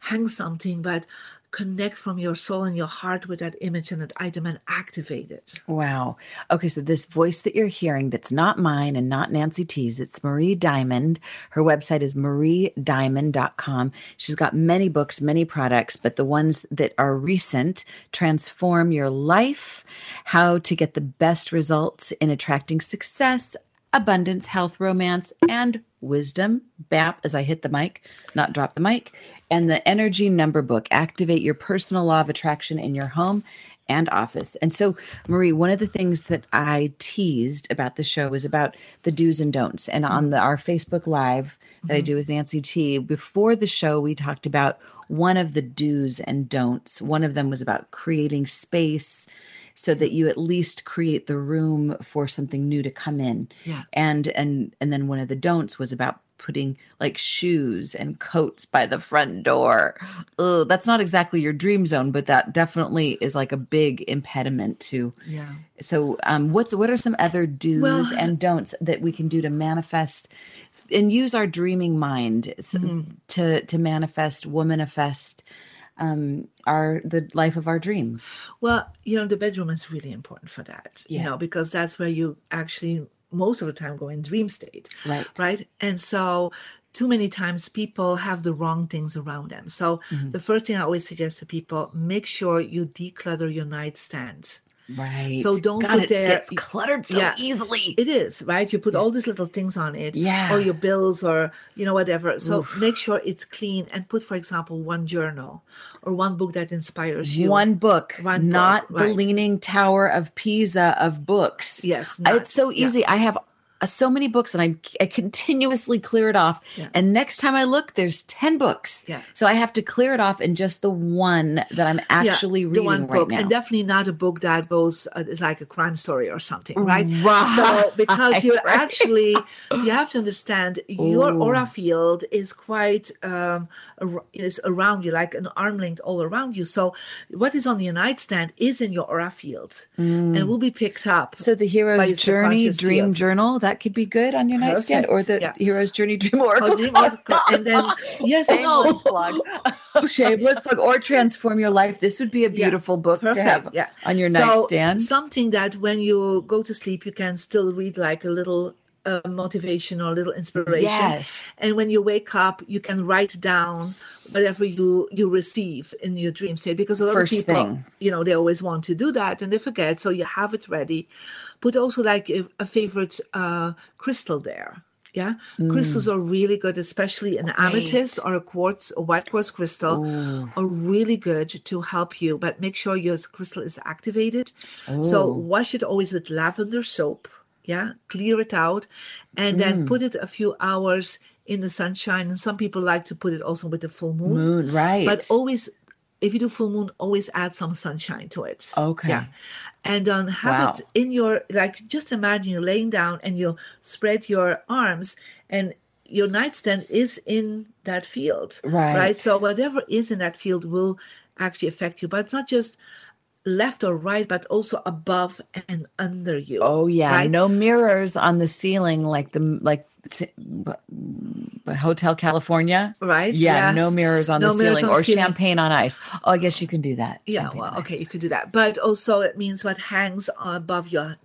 hang something, but connect from your soul and your heart with that image and that item and activate it. Wow. Okay, so this voice that you're hearing that's not mine and not Nancy T's, it's Marie Diamond. Her website is mariediamond.com. She's got many books, many products, but the ones that are recent transform your life, how to get the best results in attracting success, abundance, health, romance, and wisdom. BAP as I hit the mic, not drop the mic. And the energy number book, activate your personal law of attraction in your home and office. And so, Marie, one of the things that I teased about the show was about the do's and don'ts. And on mm-hmm. the, our Facebook Live that I mm-hmm. do with Nancy T, before the show, we talked about one of the do's and don'ts. One of them was about creating space so that you at least create the room for something new to come in. Yeah. And and and then one of the don'ts was about putting like shoes and coats by the front door. Ugh, that's not exactly your dream zone, but that definitely is like a big impediment to. Yeah. So, um, what's what are some other do's Well- and don'ts that we can do to manifest and use our dreaming mind Mm-hmm. to to manifest, womanifest um, our the life of our dreams? Well, you know, the bedroom is really important for that, you Yeah. know, because that's where you actually most of the time go in dream state. Right. Right. And so too many times people have the wrong things around them. So mm-hmm. the first thing I always suggest to people, make sure you declutter your nightstand. Right. So don't God, put it there. gets cluttered so easily. It is right. You put all these little things on it, Yeah. or your bills, or you know whatever. So make sure it's clean and put, for example, one journal or one book that inspires you. One book, One book, not the right. Leaning Tower of Pisa of books. Yes, not- it's so yeah. easy. I have uh, so many books, and I, I continuously clear it off. Yeah. And next time I look, there's ten books. Yeah. So I have to clear it off in just the one that I'm actually the reading one right book, now. and definitely not a book that goes uh, is like a crime story or something, right? Right. So because [LAUGHS] you're Right. actually, you have to understand your Ooh. aura field is quite um is around you, like an arm length all around you. So what is on your nightstand is in your aura field, and will be picked up. Mm. so the hero's journey dream field. journal that could be good on your nightstand, or the yeah. hero's journey dream oracle. Oh, dream oracle. and then [LAUGHS] yes. Shameless plug. [LAUGHS] Shameless plug or transform your life. This would be a beautiful book to have yeah. on your So, nightstand. Something that when you go to sleep, you can still read like a little uh, motivation or a little inspiration. Yes. And when you wake up, you can write down whatever you you receive in your dream state because a lot First of people, thing. you know, they always want to do that and they forget. So you have it ready. Put also like a, a favorite uh, crystal there. Yeah, crystals are really good, especially an amethyst or a quartz, a white quartz crystal, are really good to help you. But make sure your crystal is activated. So Oh. wash it always with lavender soap. Yeah, clear it out, and then put it a few hours in the sunshine. And some people like to put it also with the full moon. Moon, right. But always, if you do full moon, always add some sunshine to it. Okay. Yeah. And then have Wow. it in your, like, just imagine you're laying down and you spread your arms and your nightstand is in that field. Right. Right. So whatever is in that field will actually affect you. But it's not just left or right, but also above and under you. Oh yeah, right? no mirrors on the ceiling like the like Hotel California. Right. Yeah, yes. no mirrors on No the ceiling on or ceiling. champagne on ice. Oh, I guess you can do that. Yeah, Champagne well, okay, you could do that, but also it means what hangs above your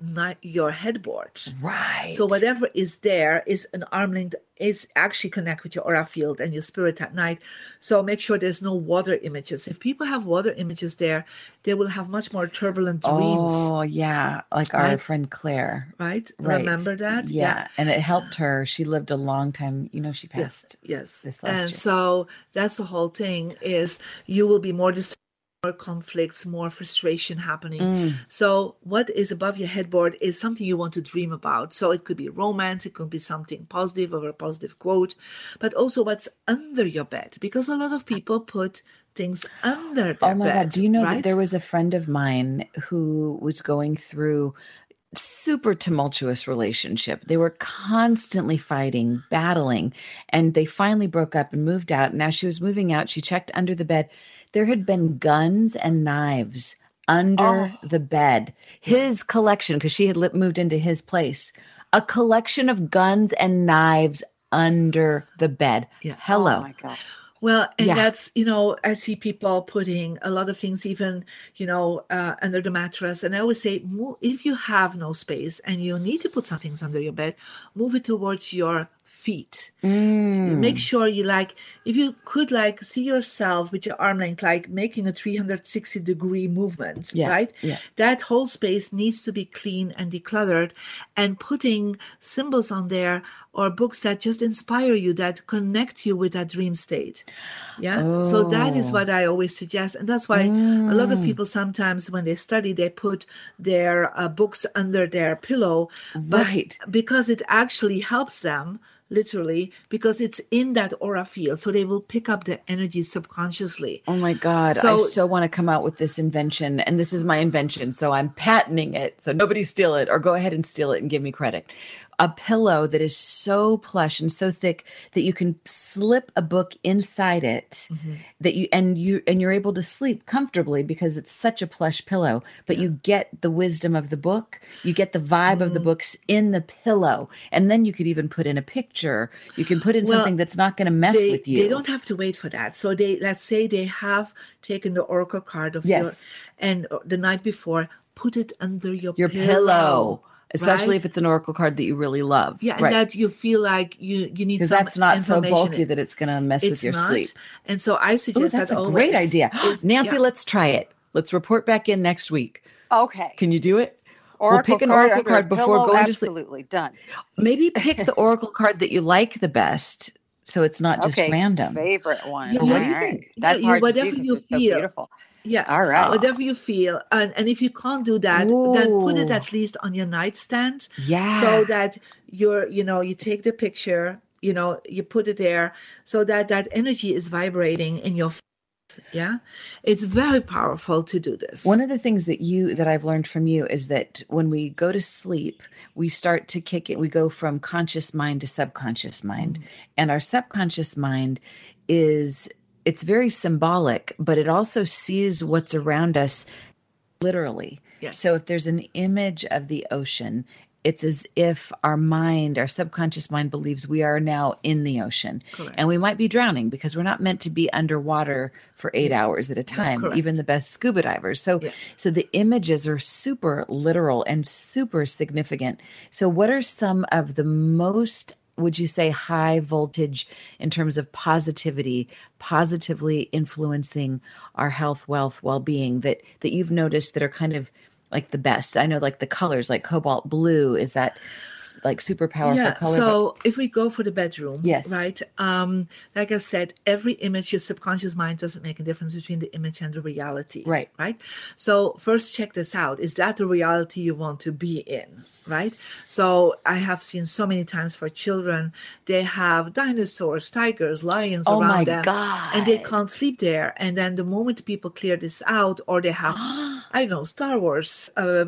your headboard. Right. So whatever is there is an arm length is actually connect with your aura field and your spirit at night. So make sure there's no water images. If people have water images there, they will have much more turbulent dreams. Oh yeah, like our Right. friend Claire. Right? Right. Remember that? Yeah. and it helped her. She lived a long time. You know, she Yes. passed. Yes. this last and year. so that's the whole thing is you will be more disturbed, more conflicts, more frustration happening. Mm. So what is above your headboard is something you want to dream about. So it could be romance, it could be something positive or a positive quote, but also what's under your bed because a lot of people put things under their bed. Oh my bed. god! Do you know right? that there was a friend of mine who was going through super tumultuous relationship. They were constantly fighting, battling, and they finally broke up and moved out. Now she was moving out. She checked under the bed. There had been guns and knives under Oh. the bed. His collection, because she had li- moved into his place, a collection of guns and knives under the bed. Yeah. Hello. Oh my god. Well, and Yeah. that's, you know, I see people putting a lot of things even, you know, uh, under the mattress. And I always say, move, if you have no space and you need to put some things under your bed, move it towards your feet. Mm. Make sure you like, if you could like see yourself with your arm length, like making a 360 degree movement, Yeah, right? yeah. That whole space needs to be clean and decluttered and putting symbols on there or books that just inspire you, that connect you with that dream state. Yeah. So that is Oh. what I always suggest. And that's why a lot of Mm. people sometimes when they study, they put their uh, books under their pillow. But Right. because it actually helps them literally because it's in that aura field so they will pick up the energy subconsciously Oh my God. I So- so want to come out with this invention. And this is my invention. So I'm patenting it. So nobody steal it or go ahead and steal it and give me credit. A pillow that is so plush and so thick that you can slip a book inside it that you and you and you're able to sleep comfortably because it's such a plush pillow. But you get the wisdom of the book, you get the vibe of the books in the pillow. And then you could even put in a picture. You can put in Well, something that's not going to mess they, with you. they don't have to wait for that so they let's say they have taken the oracle card of Yes. your and uh, the night before put it under your your pillow, especially right? if it's an oracle card that you really love. yeah and right? that you feel like you you need Because some that's not so bulky that it's going to mess with your not. sleep. and so i Ooh, suggest that's that a great idea. [GASPS] Nancy, yeah. let's try it. Let's report back in next week. Okay. Can you do it? Oracle we'll pick an oracle under a card before pillow, going to sleep. Absolutely done. Maybe pick the [LAUGHS] oracle card that you like the best, so it's not just okay. random. Favorite one. Yeah, what do you right. think? That's Yeah, hard to whatever do 'cause you it's so feel. beautiful. Yeah. All right. Whatever you feel. And, and if you can't do that, then put it at least on your nightstand. Yeah. So that you're, you know, you take the picture, you know, you put it there so that that energy is vibrating in your face. Yeah. It's very powerful to do this. One of the things that you that I've learned from you is that when we go to sleep, we start to kick it. We go from conscious mind to subconscious mind, mm-hmm. and our subconscious mind is it's very symbolic, but it also sees what's around us literally. Yes. So if there's an image of the ocean, it's as if our mind, our subconscious mind, believes we are now in the ocean. Correct. And we might be drowning because we're not meant to be underwater for eight hours at a time, correct. even the best scuba divers. So Yeah. so the images are super literal and super significant. So what are some of the most would you say high voltage in terms of positivity positively influencing our health wealth well-being that that you've noticed that are kind of like the best. I know like the colors like cobalt blue is that like super powerful yeah. color but- So if we go for the bedroom, Yes. right? Um, like I said, every image, your subconscious mind doesn't make a difference between the image and the reality. Right. Right. So first check this out. Is that the reality you want to be in? Right. So I have seen so many times for children, they have dinosaurs, tigers, lions Oh around my them. And they can't sleep there. And then the moment people clear this out, or they have, [GASPS] I don't know, Star Wars uh, uh,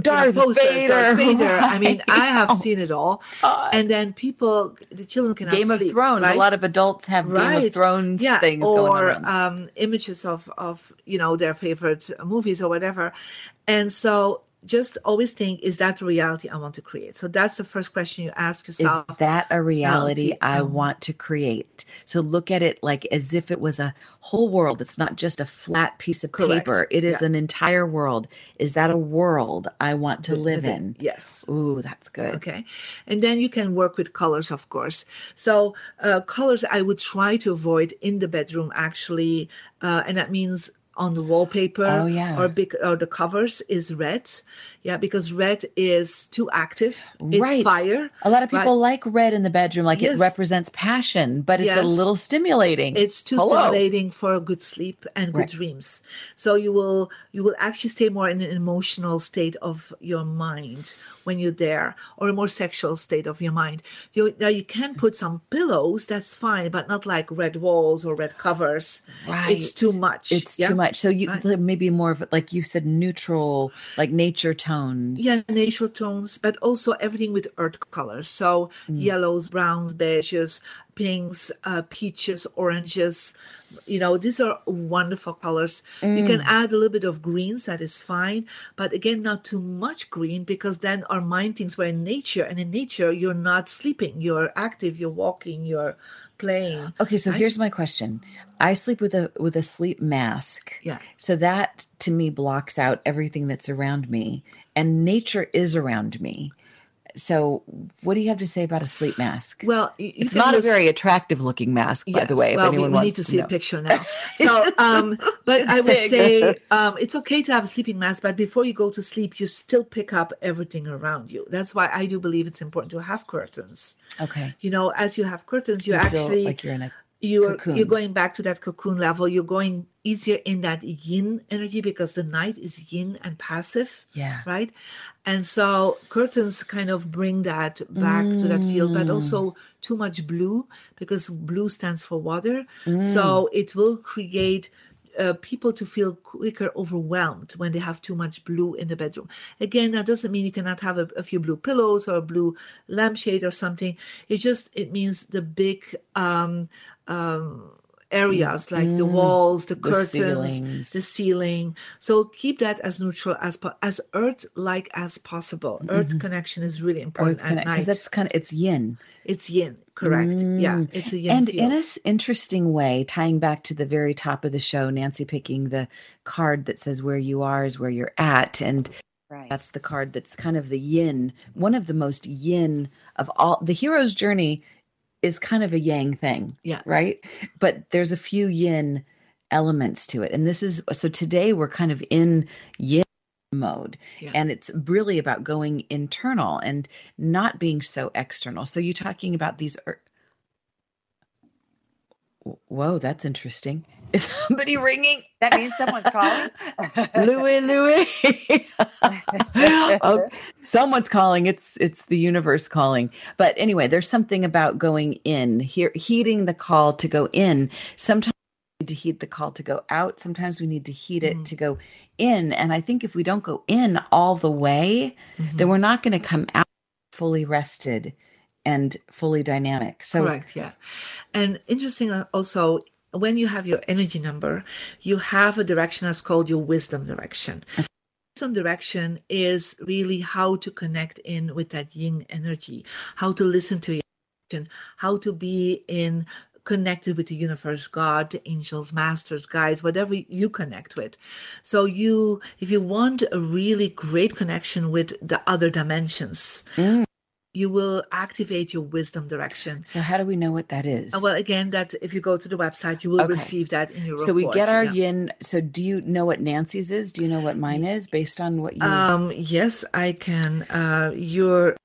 Darth posters, Vader. Darth [LAUGHS] Vader. I mean, I have Oh, seen it all. And then people, the children can Game of sleep, Thrones. right? A lot of adults have Game of Thrones yeah, things or going on. um, images of of you know their favorite movies or whatever, and so just always think: Is that the reality I want to create? So that's the first question you ask yourself Is that a reality reality, I um, want to create? So look at it like as if it was a whole world. It's not just a flat piece of Correct. paper. It is Yeah. an entire world. Is that a world I want to live Live in? Yes. Ooh, that's good. Okay. And then you can work with colors, of course. So, uh, colors I would try to avoid in the bedroom actually, uh, and that means on the wallpaper Oh, yeah. or big or the covers is red. Yeah, because red is too active. It's right. fire. A lot of right? people like red in the bedroom, like it represents passion, but it's a little stimulating. it's too Hello. stimulating for a good sleep and good Right. dreams so you will you will actually stay more in an emotional state of your mind when you're there or a more sexual state of your mind you now you can put some pillows that's fine but not like red walls or red covers Right. it's too much It's yeah? too much. So you Right. maybe more of like you said, neutral, like nature tones. Yeah, natural tones, but also everything with earth colors. So Mm. yellows, browns, beiges, pinks, uh, peaches, oranges. You know, these are wonderful colors. You can Mm. add a little bit of greens, that is fine. But again, not too much green because then our mind thinks we're in nature. And in nature, you're not sleeping, you're active, you're walking, you're playing. Okay, so right? here's my question. I sleep with a with a sleep mask. Yeah. So that to me blocks out everything that's around me and nature is around me. So what do you have to say about a sleep mask? Well, it's not a very attractive looking mask, by the way, if well, we- anyone we, wants need to, see know. a picture now. [LAUGHS] So, um, but I would say um, it's okay to have a sleeping mask, but before you go to sleep, you still pick up everything around you. That's why I do believe it's important to have curtains. Okay. You know, as you have curtains, you, You actually like you're in a you're cocoon. you're going back to that cocoon level. You're going easier in that yin energy because the night is yin and passive Yeah. right and so curtains kind of bring that back to that field but Mm. also too much blue because blue stands for water Mm. so it will create uh, people to feel quicker overwhelmed when they have too much blue in the bedroom. Again, that doesn't mean you cannot have a, a few blue pillows or a blue lampshade or something. It just it means the big um, um, areas like the Mm. walls, the The curtains, ceilings. the ceiling. So keep that as neutral as po- as earth like as possible. Earth connection is really important Mm-hmm. Earth at because night. that's kind of it's yin. It's yin, correct? Yeah, Mm. it's a yin and field. in a s- interesting way, tying back to the very top of the show, Nancy picking the card that says where you are is where you're at. And Right. that's the card that's kind of the yin, one of the most yin of all. The hero's journey is kind of a yang thing. Yeah. Right. But there's a few yin elements to it. And this is so today we're kind of in yin mode Yeah. and it's really about going internal and not being so external so you're talking about these er- whoa that's interesting is somebody ringing That means someone's calling. [LAUGHS] louis louis oh, someone's calling it's it's the universe calling but anyway there's something about going in here heeding the call to go in sometimes we need to heed the call to go out sometimes we need to heed it Mhm. to go in and i think if we don't go in all the way Mhm. then we're not going to come out fully rested and fully dynamic so Correct, yeah. And interesting uh, also, when you have your energy number, you have a direction that's called your wisdom direction. Wisdom direction is really how to connect in with that yin energy, how to listen to your intuition, how to be in connected with the universe god angels masters guides whatever you connect with so you if you want a really great connection with the other dimensions Mm. You will activate your wisdom direction so how do we know what that is uh, Well, again, that if you go to the website, you will Okay. receive that in your report. so we get our yeah. yin so do you know what nancy's is do you know what mine is based on what you Um, yes, I can. Uh, your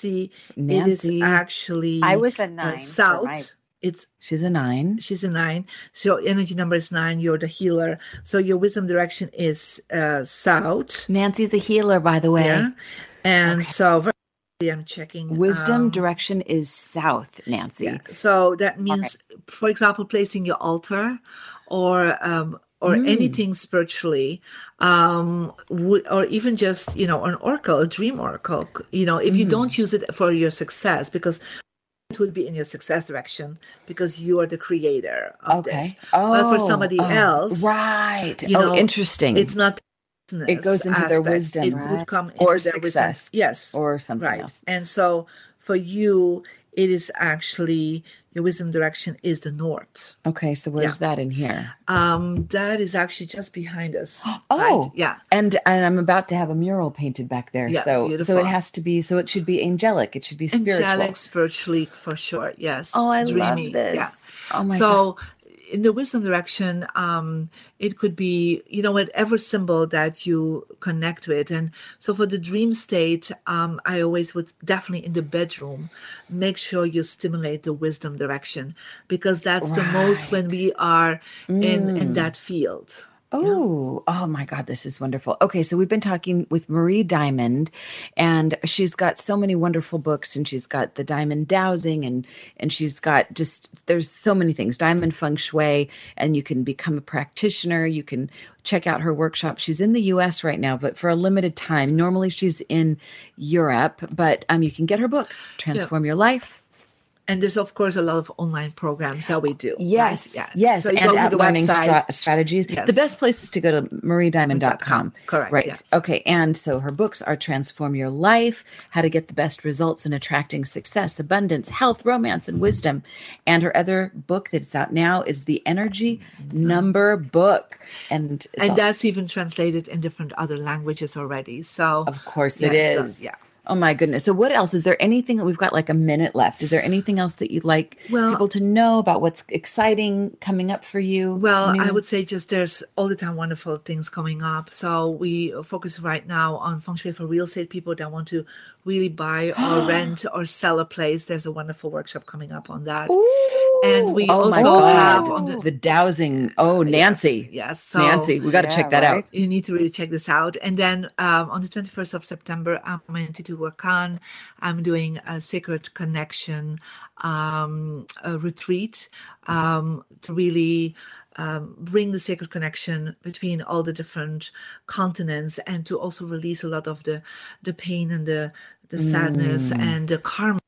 see, Nancy. it is actually I was a uh, nine. for south. my- It's she's a nine she's a nine. So energy number is nine. You're the healer. So your wisdom direction is uh, south. nancy's a healer by the way Yeah, and Okay. so very- I'm checking wisdom um, direction is south nancy Yeah. So that means, for example, placing your altar or um, or Mm. anything spiritually, um, would, or even just, you know, an oracle, a dream oracle, you know, if you Mhm. don't use it for your success, because it will be in your success direction because you are the creator of Okay. this. but for Oh, somebody oh, else, right. You Oh, know, interesting. It's not. It goes into their wisdom, It right? would come into Or their wisdom. success. Yes, or something right. else. And so for you, it is actually your wisdom direction is the north. Okay, so where's that in here? Um, that is actually just behind us. [GASPS] Oh, right? yeah. And and I'm about to have a mural painted back there. Yeah, so so it has to be so it should be angelic. It should be spiritual. Angelic, spiritually, for sure. Yes. Oh, I Dreamy. love Yeah. this. Oh my so in the wisdom direction, um, it could be, you know, whatever symbol that you connect with. And so for the dream state, um, I always would definitely in the bedroom make sure you stimulate the wisdom direction because that's the most when we are in in Mm. that field. Oh, oh my God, this is wonderful. Okay, so we've been talking with Marie Diamond, and she's got so many wonderful books, and she's got the diamond dowsing, and and she's got just there's so many things, diamond feng shui, and you can become a practitioner. You can check out her workshop. She's in the U.S. right now, but for a limited time. Normally, she's in Europe, but um, you can get her books, Transform Your Life. And there's of course a lot of online programs that we do. right? Yes, Yeah. yes, So and go at the learning stra- strategies. Yes. The best place is to go to mariediamond.com. Correct, Right. yes. Okay. And so her books are Transform Your Life, How to Get the Best Results in Attracting Success, Abundance, Health, Romance, and Wisdom. And her other book that's out now is The Energy Number Book. And and all- that's even translated in different other languages already. So of course it yeah, so- yeah. Oh my goodness. So what else? Is there anything that we've got like a minute left? Is there anything else that you'd like Well- people to know about what's exciting coming up for you? Well, I would say just there's all the time wonderful things coming up. So we focus right now on feng shui for real estate people that want to really buy or [GASPS] rent or sell a place. There's a wonderful workshop coming up on that. And we oh also have on the the dowsing. Oh, Nancy. Yes. So Nancy, we got to check that out. You need to really check this out. And then um, on the 21st of September, I'm going in Teotihuacan. I'm doing a Sacred Connection um, a retreat um, to really um, bring the sacred connection between all the different continents and to also release a lot of the the pain and the the sadness Mm. and the karma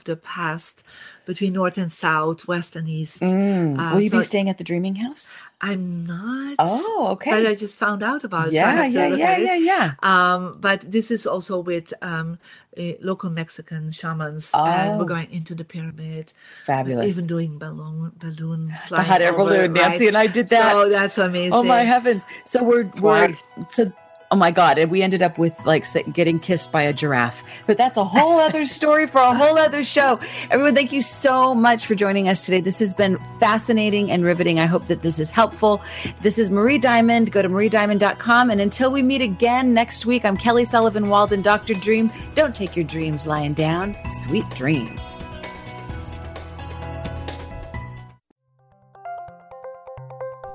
of the past between north and south west and east Mm. Uh, Will you be staying at the Dreaming House? I'm not. Oh, okay. But I just found out about it. so Yeah, to yeah, yeah, yeah, yeah. Um, but this is also with um, eh, local Mexican shamans, and Oh. we're going into the pyramid. Fabulous. Even doing balloon, balloon The hot air balloon. Nancy and I did that. So that's amazing. Oh my heavens! So we're we're so. Oh my God! And we ended up with like getting kissed by a giraffe, but that's a whole [LAUGHS] other story for a whole other show. Everyone, thank you so much for joining us today. This has been fascinating and riveting. I hope that this is helpful. This is Marie Diamond. Go to mariediamond.com. And until we meet again next week, I'm Kelly Sullivan Walden, Dr. Dream. Don't take your dreams lying down. Sweet dreams.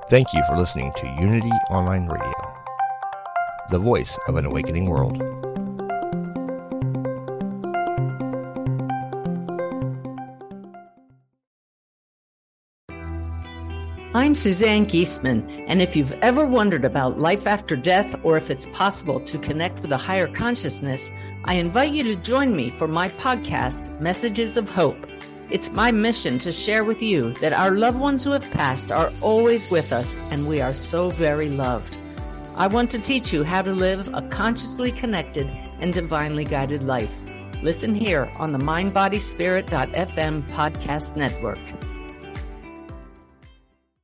Thank you for listening to Unity Online Radio, the voice of an awakening world. I'm Suzanne Giesemann, and if you've ever wondered about life after death or if it's possible to connect with a higher consciousness, I invite you to join me for my podcast, Messages of Hope. It's my mission to share with you that our loved ones who have passed are always with us and we are so very loved. I want to teach you how to live a consciously connected and divinely guided life. Listen here on the mindbodyspirit.fm podcast network.